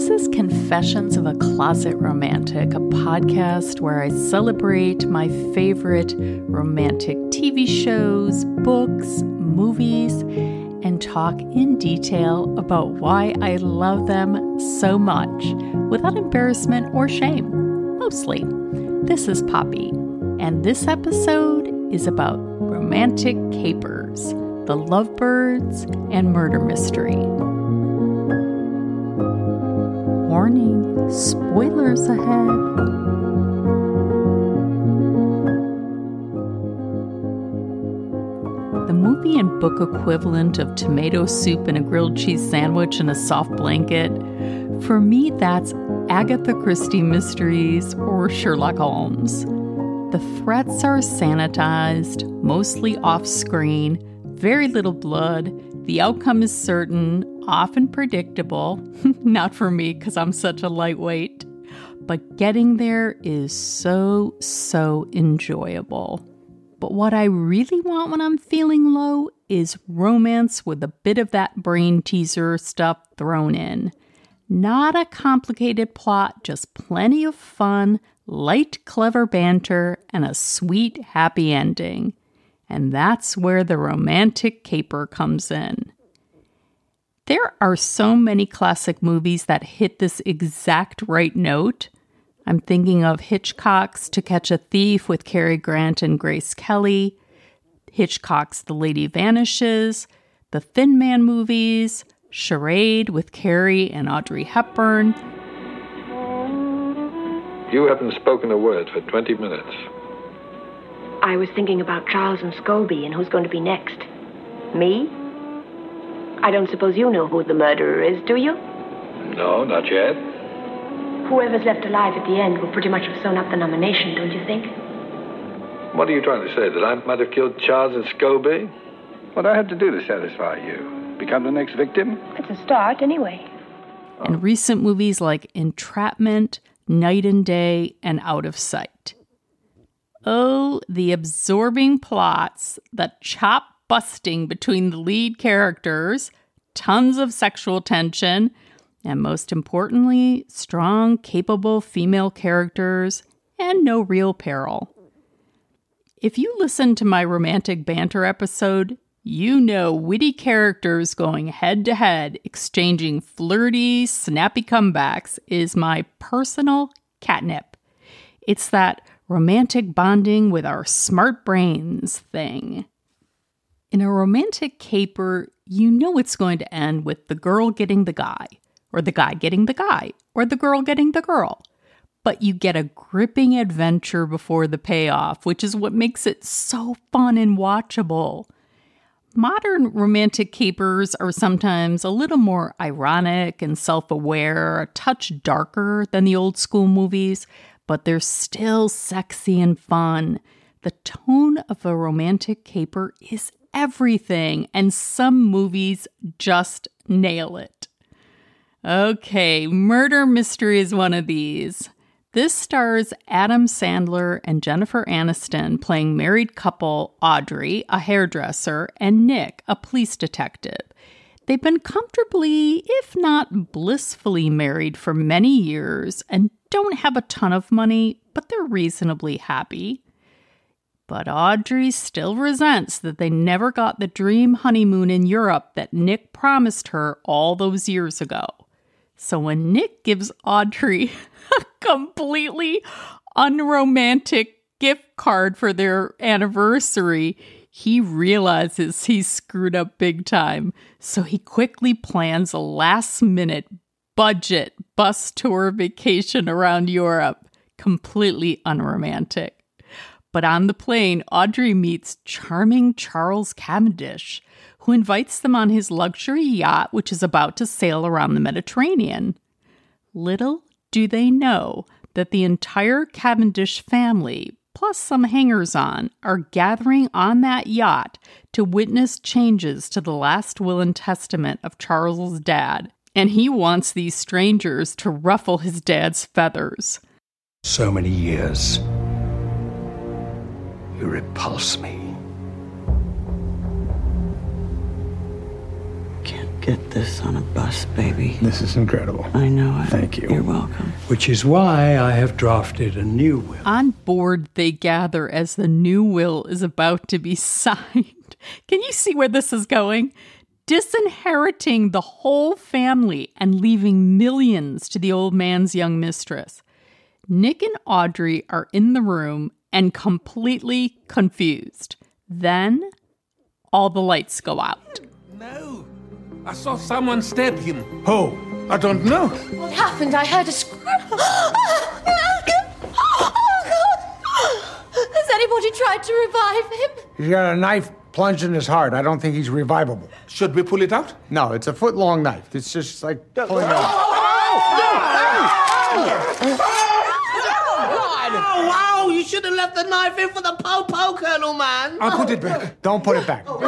This is Confessions of a Closet Romantic, a podcast where I celebrate my favorite romantic TV shows, books, movies, and talk in detail about why I love them so much without embarrassment or shame. Mostly. This is Poppy, and this episode is about romantic capers, the lovebirds, and murder mystery. Warning spoilers ahead. The movie and book equivalent of tomato soup and a grilled cheese sandwich and a soft blanket, for me, that's Agatha Christie mysteries or Sherlock Holmes. The threats are sanitized, mostly off screen, very little blood. The outcome is certain, often predictable. Not for me, because I'm such a lightweight. But getting there is so, so enjoyable. But what I really want when I'm feeling low is romance with a bit of that brain teaser stuff thrown in. Not a complicated plot, just plenty of fun, light, clever banter, and a sweet, happy ending. And that's where the romantic caper comes in. There are so many classic movies that hit this exact right note I'm thinking of Hitchcock's To Catch a Thief with Cary Grant and Grace Kelly, Hitchcock's The Lady Vanishes, the Thin Man movies, Charade with Cary and Audrey Hepburn. You haven't spoken a word for 20 minutes. I was thinking about Charles and Scobie and who's going to be next. Me? I don't suppose you know who the murderer is, do you? No, not yet. Whoever's left alive at the end will pretty much have sewn up the nomination, don't you think? What are you trying to say? That I might have killed Charles and Scobie? What do I have to do to satisfy you? Become the next victim? It's a start, anyway. And recent movies like Entrapment, Night and Day, and Out of Sight. Oh, the absorbing plots, the chop busting between the lead characters, tons of sexual tension, and most importantly, strong, capable female characters and no real peril. If you listen to my romantic banter episode, you know witty characters going head to head, exchanging flirty, snappy comebacks is my personal catnip. It's that romantic bonding with our smart brains thing. In a romantic caper, you know it's going to end with the girl getting the guy or the guy getting the guy, or the girl getting the girl. But you get a gripping adventure before the payoff, which is what makes it so fun and watchable. Modern romantic capers are sometimes a little more ironic and self aware, a touch darker than the old school movies, but they're still sexy and fun. The tone of a romantic caper is everything, and some movies just nail it. Okay, Murder Mystery is one of these. This stars Adam Sandler and Jennifer Aniston playing married couple Audrey, a hairdresser, and Nick, a police detective. They've been comfortably, if not blissfully, married for many years and don't have a ton of money, but they're reasonably happy. But Audrey still resents that they never got the dream honeymoon in Europe that Nick promised her all those years ago. So when Nick gives Audrey a completely unromantic gift card for their anniversary, he realizes he's screwed up big time. So he quickly plans a last minute budget bus tour vacation around Europe, completely unromantic. But on the plane, Audrey meets charming Charles Cavendish, who invites them on his luxury yacht, which is about to sail around the Mediterranean. Little do they know that the entire Cavendish family, plus some hangers on, are gathering on that yacht to witness changes to the last will and testament of Charles's dad, and he wants these strangers to ruffle his dad's feathers. So many years. You repulse me. Can't get this on a bus, baby. This is incredible. I know it. Thank you. You're welcome. Which is why I have drafted a new will. On board, they gather as the new will is about to be signed. Can you see where this is going? Disinheriting the whole family and leaving millions to the old man's young mistress. Nick and Audrey are in the room and completely confused. Then all the lights go out. No. I saw someone stab him. Who? I don't know. What happened? I heard a scream. Malcolm! Oh, God! Has anybody tried to revive him? He's got a knife plunged in his heart. I don't think he's revivable. Should we pull it out? No, it's a foot long knife. It's just like pulling it out. Wow, you should have left the knife in for the po-po, Colonel Man. I'll put it back. Don't put it back.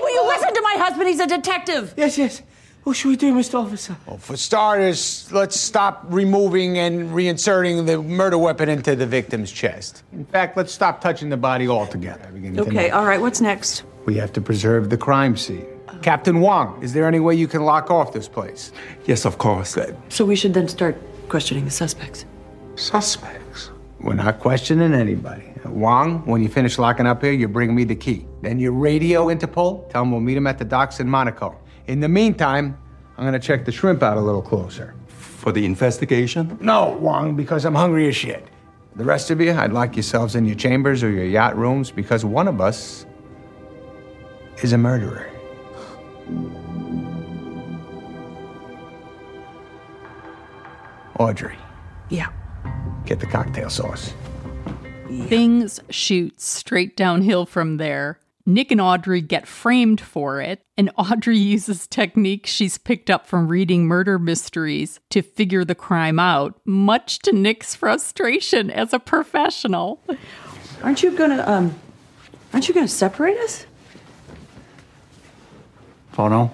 Will you listen to my husband? He's a detective. Yes, yes. What should we do, Mr. Officer? Well, for starters, let's stop removing and reinserting the murder weapon into the victim's chest. In fact, let's stop touching the body altogether. Okay, tonight. all right, what's next? We have to preserve the crime scene. Captain Wong, is there any way you can lock off this place? Yes, of course. So we should then start questioning the suspects. Suspects? We're not questioning anybody. Wong, when you finish locking up here, you bring me the key. Then you radio Interpol, tell them we'll meet him at the docks in Monaco. In the meantime, I'm gonna check the shrimp out a little closer. For the investigation? No, Wong, because I'm hungry as shit. The rest of you, I'd lock yourselves in your chambers or your yacht rooms because one of us is a murderer. Audrey, Yeah. get the cocktail sauce. Things shoot straight downhill from there. Nick and Audrey get framed for it, and Audrey uses techniques she's picked up from reading murder mysteries to figure the crime out, much to Nick's frustration as a professional. Aren't you gonna um aren't you gonna separate us? Oh no?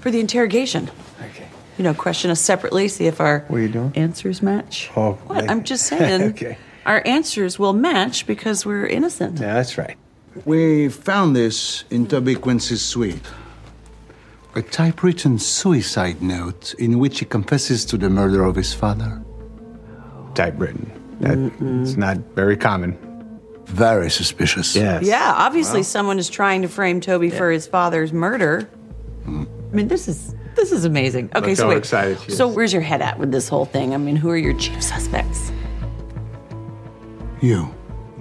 For the interrogation. Okay. You know, question us separately, see if our What are you doing? answers match. Oh, what? like- I'm just saying Okay. our answers will match because we're innocent. Yeah, that's right. We found this in Toby Quince's suite. A typewritten suicide note in which he confesses to the murder of his father. Typewritten. That's not very common. Very suspicious. Yes. Yeah, obviously someone is trying to frame Toby for his father's murder. Mm. I mean, this is this is amazing. Okay, Look so how wait. excited she is. So where's your head at with this whole thing? I mean, who are your chief suspects? You.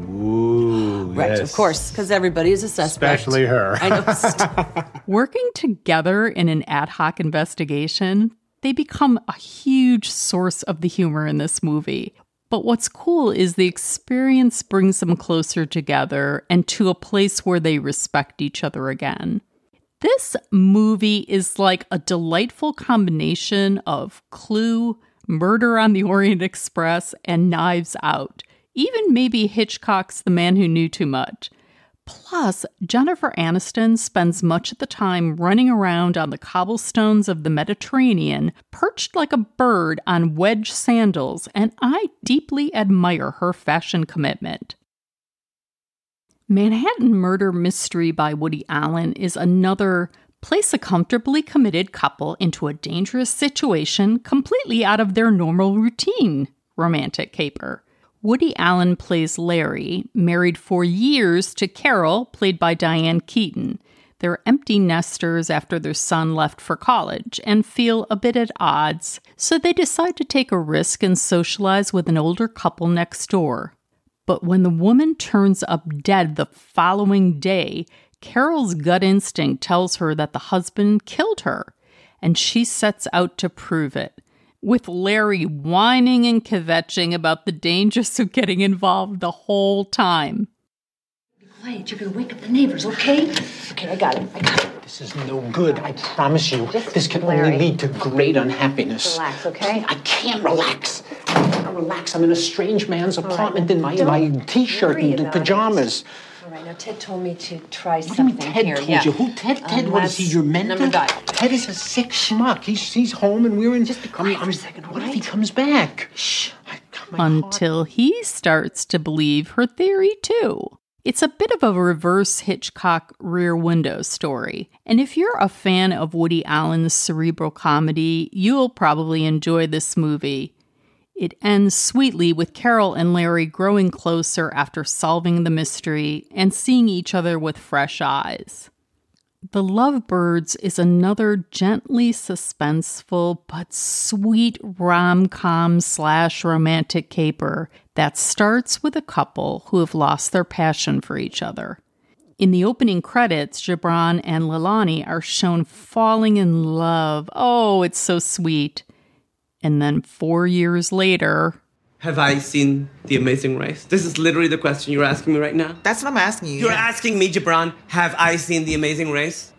Ooh, Right, of course, because everybody is a suspect. Especially her. I know. Working together in an ad hoc investigation, they become a huge source of the humor in this movie. But what's cool is the experience brings them closer together and to a place where they respect each other again. This movie is like a delightful combination of Clue, Murder on the Orient Express, and Knives Out. Even maybe Hitchcock's The Man Who Knew Too Much. Plus, Jennifer Aniston spends much of the time running around on the cobblestones of the Mediterranean, perched like a bird on wedge sandals, and I deeply admire her fashion commitment. Manhattan Murder Mystery by Woody Allen is another place a comfortably committed couple into a dangerous situation completely out of their normal routine romantic caper. Woody Allen plays Larry, married for years to Carol, played by Diane Keaton. They're empty nesters after their son left for college and feel a bit at odds, so they decide to take a risk and socialize with an older couple next door. But when the woman turns up dead the following day, Carol's gut instinct tells her that the husband killed her, and she sets out to prove it. With Larry whining and kvetching about the dangers of getting involved the whole time. Quiet, you're gonna wake up the neighbors, okay? Okay, I got it. I got it. This is no good, I promise you. Just this can Larry. only lead to great unhappiness. Relax, okay? I can't relax. I can't relax. I'm in a strange man's right, apartment in my, don't my t-shirt and about pajamas. All right, now Ted told me to try What do you something mean Ted here. told yeah. you? Who Ted? Ted, Um, what is he, your mentor? Number dial. Ted is a sick schmuck. He's, he's home and we're in... Just be quiet for a second, all What if he comes back? Shh. Until he starts to believe her theory too. It's a bit of a reverse Hitchcock rear window story. And if you're a fan of Woody Allen's cerebral comedy, you'll probably enjoy this movie. It ends sweetly with Carol and Larry growing closer after solving the mystery and seeing each other with fresh eyes. The Lovebirds is another gently suspenseful but sweet rom com slash romantic caper that starts with a couple who have lost their passion for each other. In the opening credits, Jibran and Leilani are shown falling in love. Oh, it's so sweet. And then four years later, Have I seen The Amazing Race? This is literally the question you're asking me right now. That's what I'm asking you. You're asking me, Jibran, have I seen The Amazing Race?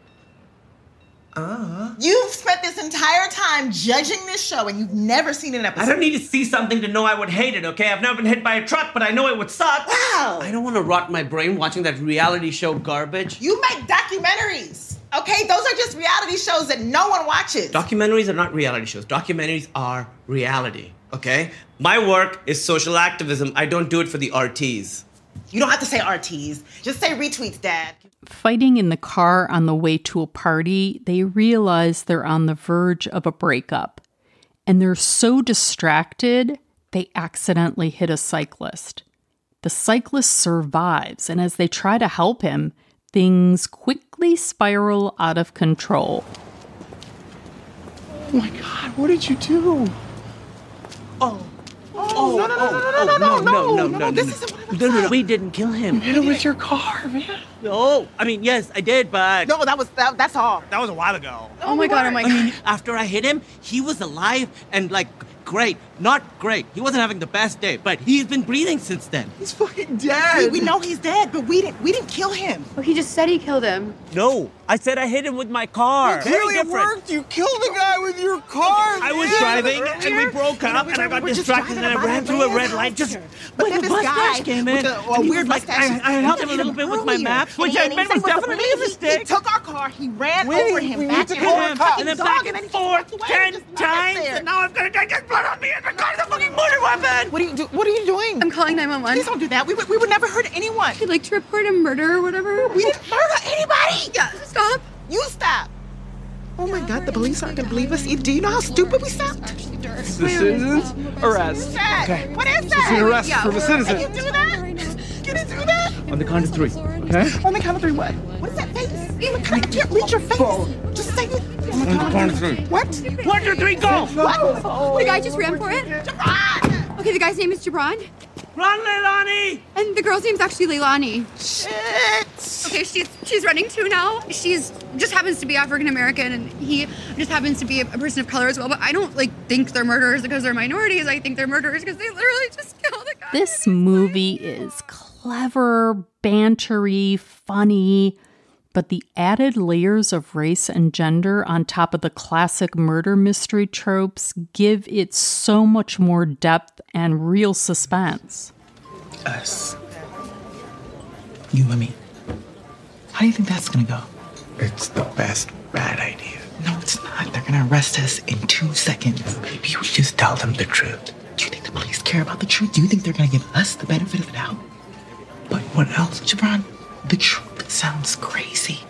Uh. You've spent this entire time judging this show and you've never seen an episode. I don't need to see something to know I would hate it, okay? I've never been hit by a truck, but I know it would suck. Wow! I don't want to rot my brain watching that reality show garbage. You make documentaries, okay? Those are just reality shows that no one watches. Documentaries are not reality shows. Documentaries are reality, okay? My work is social activism. I don't do it for the RTs. You don't have to say RTs. Just say retweets, Dad. Fighting in the car on the way to a party, they realize they're on the verge of a breakup. And they're so distracted, they accidentally hit a cyclist. The cyclist survives, and as they try to help him, things quickly spiral out of control. Oh my god, what did you do? Oh. Oh, oh, oh, no, no, no, no, no, no, no, no, no, no, this isn't what No, no, no, we didn't kill him. You hit him with your car, man. No, I mean, yes, I did, but. No, that was, that, that's all. That was a while ago. Oh my god, oh my god. I mean, after I hit him, he was alive and like great. Not great. He wasn't having the best day, but he's been breathing since then. He's fucking dead. we know he's dead, but we didn't, we didn't kill him. Well, he just said he killed him. No, I said I hit him with my car. Very Clearly it worked. You killed the guy with your car. I was man. driving and we broke up and I got distracted and driving I ran through a red light. Just But when then the this guy came with in, the, and weird like, I, I helped him a little bit with my earlier. map, which I he meant said was with definitely a police, He took our car, he ran We- over him we back and forth, and then back and and then he forth ten and just left us times, and now I'm gonna get blood on me and the car's a fucking murder weapon. What are you do? What are you doing? I'm calling 911. Please don't do that. We would, we would never hurt anyone. I'd like to report a murder or whatever. We didn't murder anybody. Yeah, stop. You stop. Oh my God, the police aren't gonna believe us. Do you know how stupid we sound? The citizens arrest. Okay. What is It's that? an arrest Yeah, for the we're- Can citizen. you do that? Can you do that? On the count of three. Okay. On the count of three, what? What is that face? I can't read your face. Just say it. On the count of three. What? One, two, three, go! What? The guy just ran for it. Jabron! Okay, the guy's name is Jabron, Run, Leilani! and the girl's name's actually Leilani. Shit. Okay, she's she's running too now. She's just happens to be African American, and he just happens to be a, a person of color as well. But I don't like think they're murderers because they're minorities. I think they're murderers because they literally just killed a guy. This movie is clever, bantery, funny, but the added layers of race and gender on top of the classic murder mystery tropes give it so much more depth and real suspense. Us. You and me. How do you think that's gonna go? It's the best bad idea. No, it's not. They're gonna arrest us in two seconds. Maybe we just tell them the truth. Do you think the police care about the truth? Do you think they're gonna give us the benefit of the doubt? But what else? Jibran, the truth sounds crazy.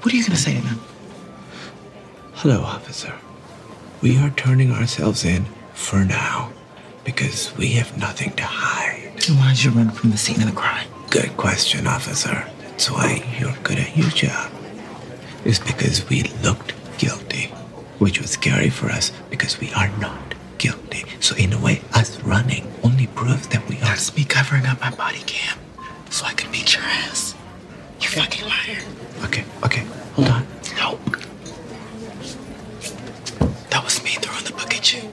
What are you gonna say to them? Hello, officer. We are turning ourselves in for now because we have nothing to hide. Then why did you run from the scene of the crime? Good question, officer. That's why you're good at your job. It's because we looked guilty, which was scary for us because we are not guilty. So, in a way, us running only proves that we are. That's me covering up my body cam so I can beat your ass. You fucking liar. Okay, okay, hold on. Nope. That was me throwing the book at you.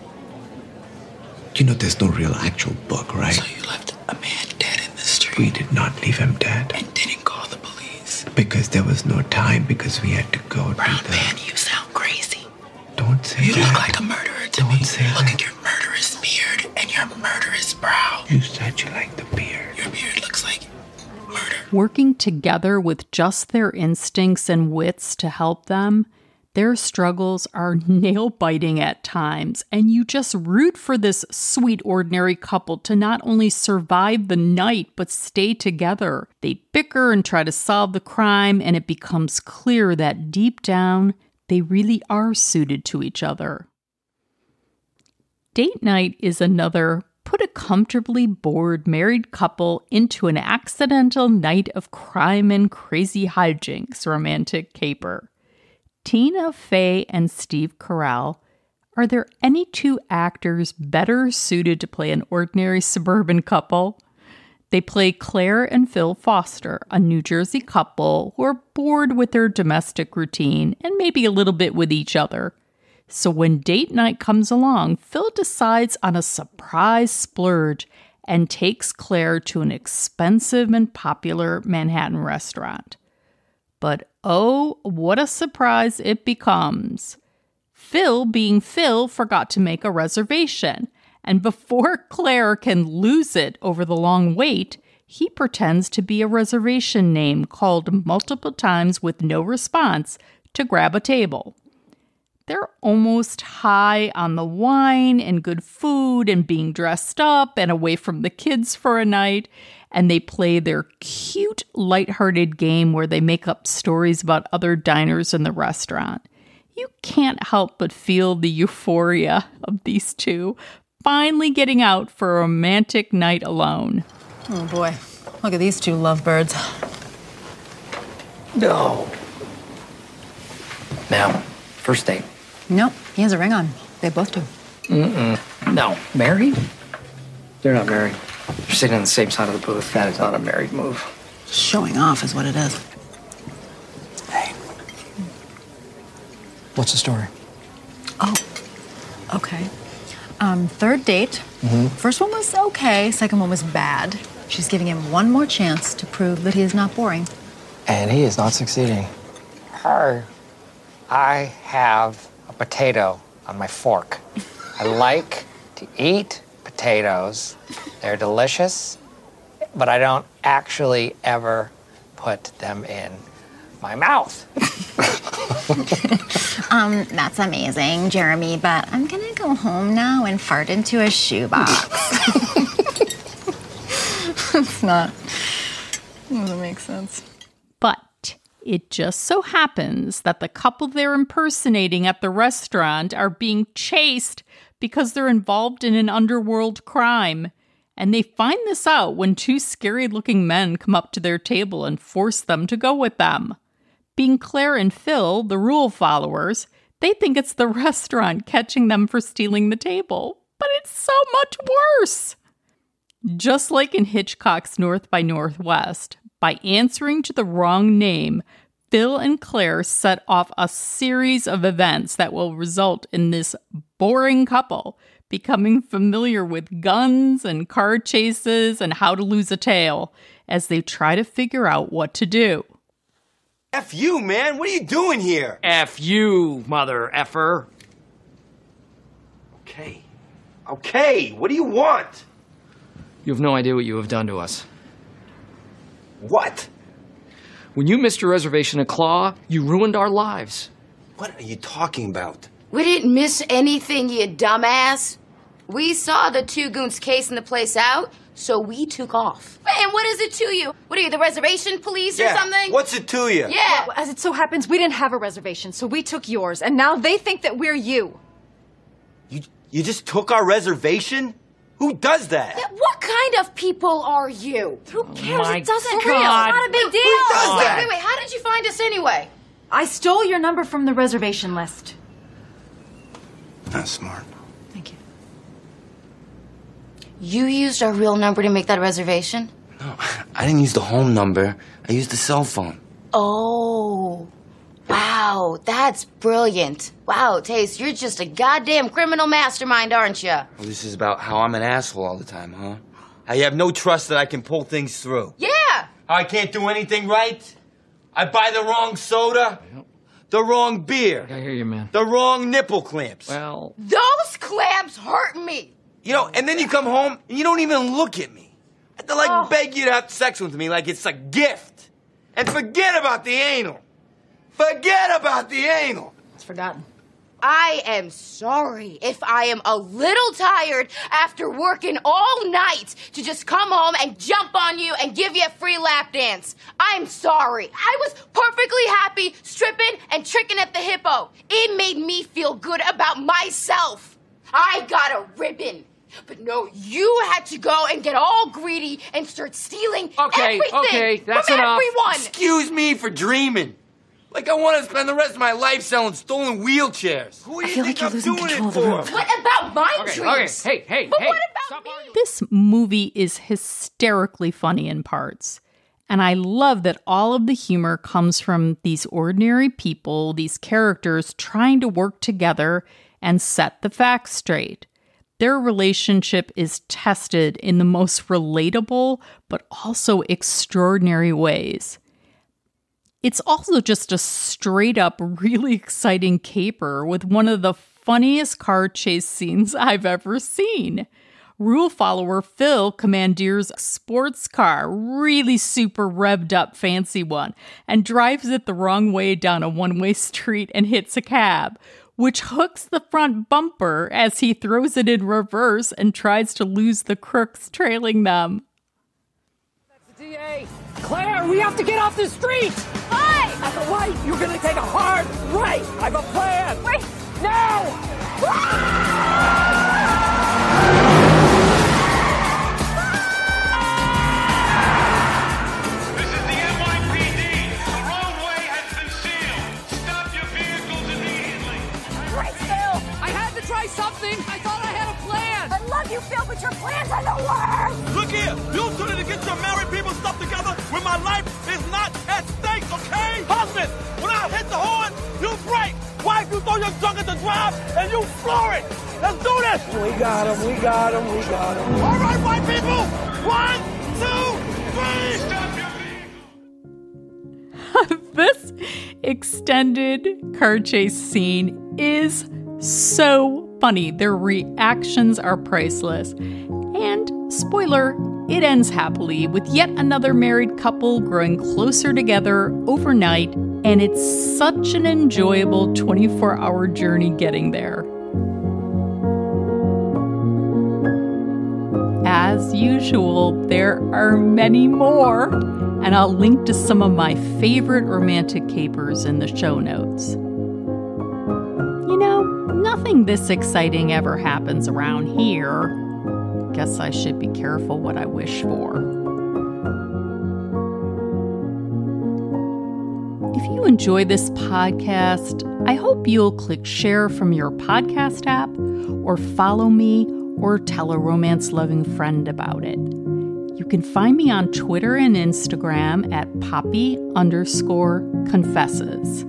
You know, there's no real actual book, right? So you left a man dead in the street We did not leave him dead and didn't call the police. because there was no time because we had to go Brown to the. man, you sound crazy. Don't say You that. look like a murderer to me. Don't me. say Look that. at your murderous beard and your murderous brow. You said you like Working together with just their instincts and wits to help them, Their struggles are nail biting at times, and you just root for this sweet, ordinary couple to not only survive the night, but stay together. They bicker and try to solve the crime, and it becomes clear that deep down, they really are suited to each other. Date night is another put a comfortably bored married couple into an accidental night of crime and crazy hijinks romantic caper. Tina Fey and Steve Carell. Are there any two actors better suited to play an ordinary suburban couple? They play Claire and Phil Foster, a New Jersey couple who are bored with their domestic routine and maybe a little bit with each other. So when date night comes along, Phil decides on a surprise splurge and takes Claire to an expensive and popular Manhattan restaurant. But oh, what a surprise it becomes! Phil, being Phil, forgot to make a reservation, and before Claire can lose it over the long wait, he pretends to be a reservation name called multiple times with no response to grab a table. They're almost high on the wine and good food and being dressed up and away from the kids for a night. And they play their cute, lighthearted game where they make up stories about other diners in the restaurant. You can't help but feel the euphoria of these two finally getting out for a romantic night alone. Oh boy, look at these two lovebirds. No. Now, first date. Nope, he has a ring on. They both do. Mm-mm. No. Married? They're not married. They're sitting on the same side of the booth. That is not a married move. Showing off is what it is. Hey. What's the story? Oh, okay. Um, third date. Mm-hmm. First one was okay, second one was bad. She's giving him one more chance to prove that he is not boring. And he is not succeeding. Her. I have a potato on my fork. I like to eat potatoes. They're delicious, but I don't actually ever put them in my mouth. Um, that's amazing, Jeremy, but I'm gonna go home now and fart into a shoebox. it's not. It doesn't make sense. It just so happens that the couple they're impersonating at the restaurant are being chased because they're involved in an underworld crime. And they find this out when two scary looking men come up to their table and force them to go with them. Being Claire and Phil, the rule followers, they think it's the restaurant catching them for stealing the table. But it's so much worse. Just like in Hitchcock's North by Northwest, by answering to the wrong name, Phil and Claire set off a series of events that will result in this boring couple becoming familiar with guns and car chases and how to lose a tail as they try to figure out what to do. F you, man. What are you doing here? F you, mother effer. Okay. Okay. What do you want? You have no idea what you have done to us. What? When you missed your reservation at Claw, you ruined our lives. What are you talking about? We didn't miss anything, you dumbass. We saw the two goons casing the place out, so we took off. And what is it to you? What are you, the reservation police or Yeah, something? what's it to you? Yeah. Well, as it so happens, we didn't have a reservation, so we took yours, and now they think that we're you. You you just took our reservation? Who does that? What kind of people are you? Who oh cares? my it doesn't matter. It's not a big deal. Who does wait, that? wait, wait. How did you find us anyway? I stole your number from the reservation list. That's smart. Thank you You used our real number to make that reservation? No, I didn't use the home number. I used the cell phone. Oh. Wow, that's brilliant. Wow, Taste, you're just a goddamn criminal mastermind, aren't you? Well, this is about how I'm an asshole all the time, huh? How you have no trust that I can pull things through. Yeah. How I can't do anything right. I buy the wrong soda, the wrong beer, I hear you, man. the wrong nipple clamps. Well, Those clamps hurt me. You know, and then you come home and you don't even look at me. I have to like Oh. beg you to have sex with me like it's a gift. And forget about the anal. Forget about the anal. It's forgotten. I am sorry if I am a little tired after working all night to just come home and jump on you and give you a free lap dance. I'm sorry. I was perfectly happy stripping and tricking at the hippo. It made me feel good about myself. I got a ribbon. But no, you had to go and get all greedy and start stealing Okay, everything okay, that's from enough. everyone. Excuse me for dreaming. Like I want to spend the rest of my life selling stolen wheelchairs. Who do you feel think like you're I'm losing doing control it of the for? room. What about my Okay, dreams? okay, hey, hey, But hey. what about me? This movie is hysterically funny in parts. And I love that all of the humor comes from these ordinary people, these characters trying to work together and set the facts straight. Their relationship is tested in the most relatable but also extraordinary ways. It's also just a straight up, really exciting caper with one of the funniest car chase scenes I've ever seen. Rule follower Phil commandeers a sports car, really super revved up fancy one, and drives it the wrong way down a one way street and hits a cab, which hooks the front bumper as he throws it in reverse and tries to lose the crooks trailing them. That's the DA! Claire, we have to get off the street! Why? At the light, you're gonna take a hard right! I have a plan! Wait! Now! Right, Phil! I had to try something! I thought I had a plan! I love you, Phil, but your plans are the worst! Look here, you two need to get your married people stuff together when my life is not at stake, okay? Husband, when I hit the horn, you brake. Wife, you throw your junk at the drive and you floor it. Let's do this. We got him, we got him, we got him. All right, white people. One, two, three. This extended car chase scene is so funny. Their reactions are priceless. And spoiler, it ends happily with yet another married couple growing closer together overnight, and it's such an enjoyable 24 hour journey getting there. As usual, there are many more, and I'll link to some of my favorite romantic capers in the show notes. You know, nothing this exciting ever happens around here. Guess I should be careful what I wish for. If you enjoy this podcast, I hope you'll click share from your podcast app or follow me or tell a romance loving friend about it. You can find me on Twitter and Instagram at poppy underscore confesses.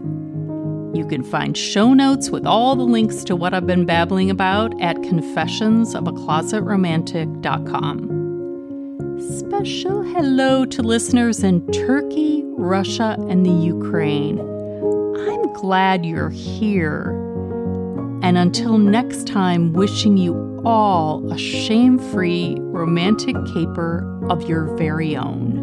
You can find show notes with all the links to what I've been babbling about at confessionsofaclosetromantic.com. Special hello to listeners in Turkey, Russia, and the Ukraine. I'm glad you're here. And until next time, wishing you all a shame free romantic caper of your very own.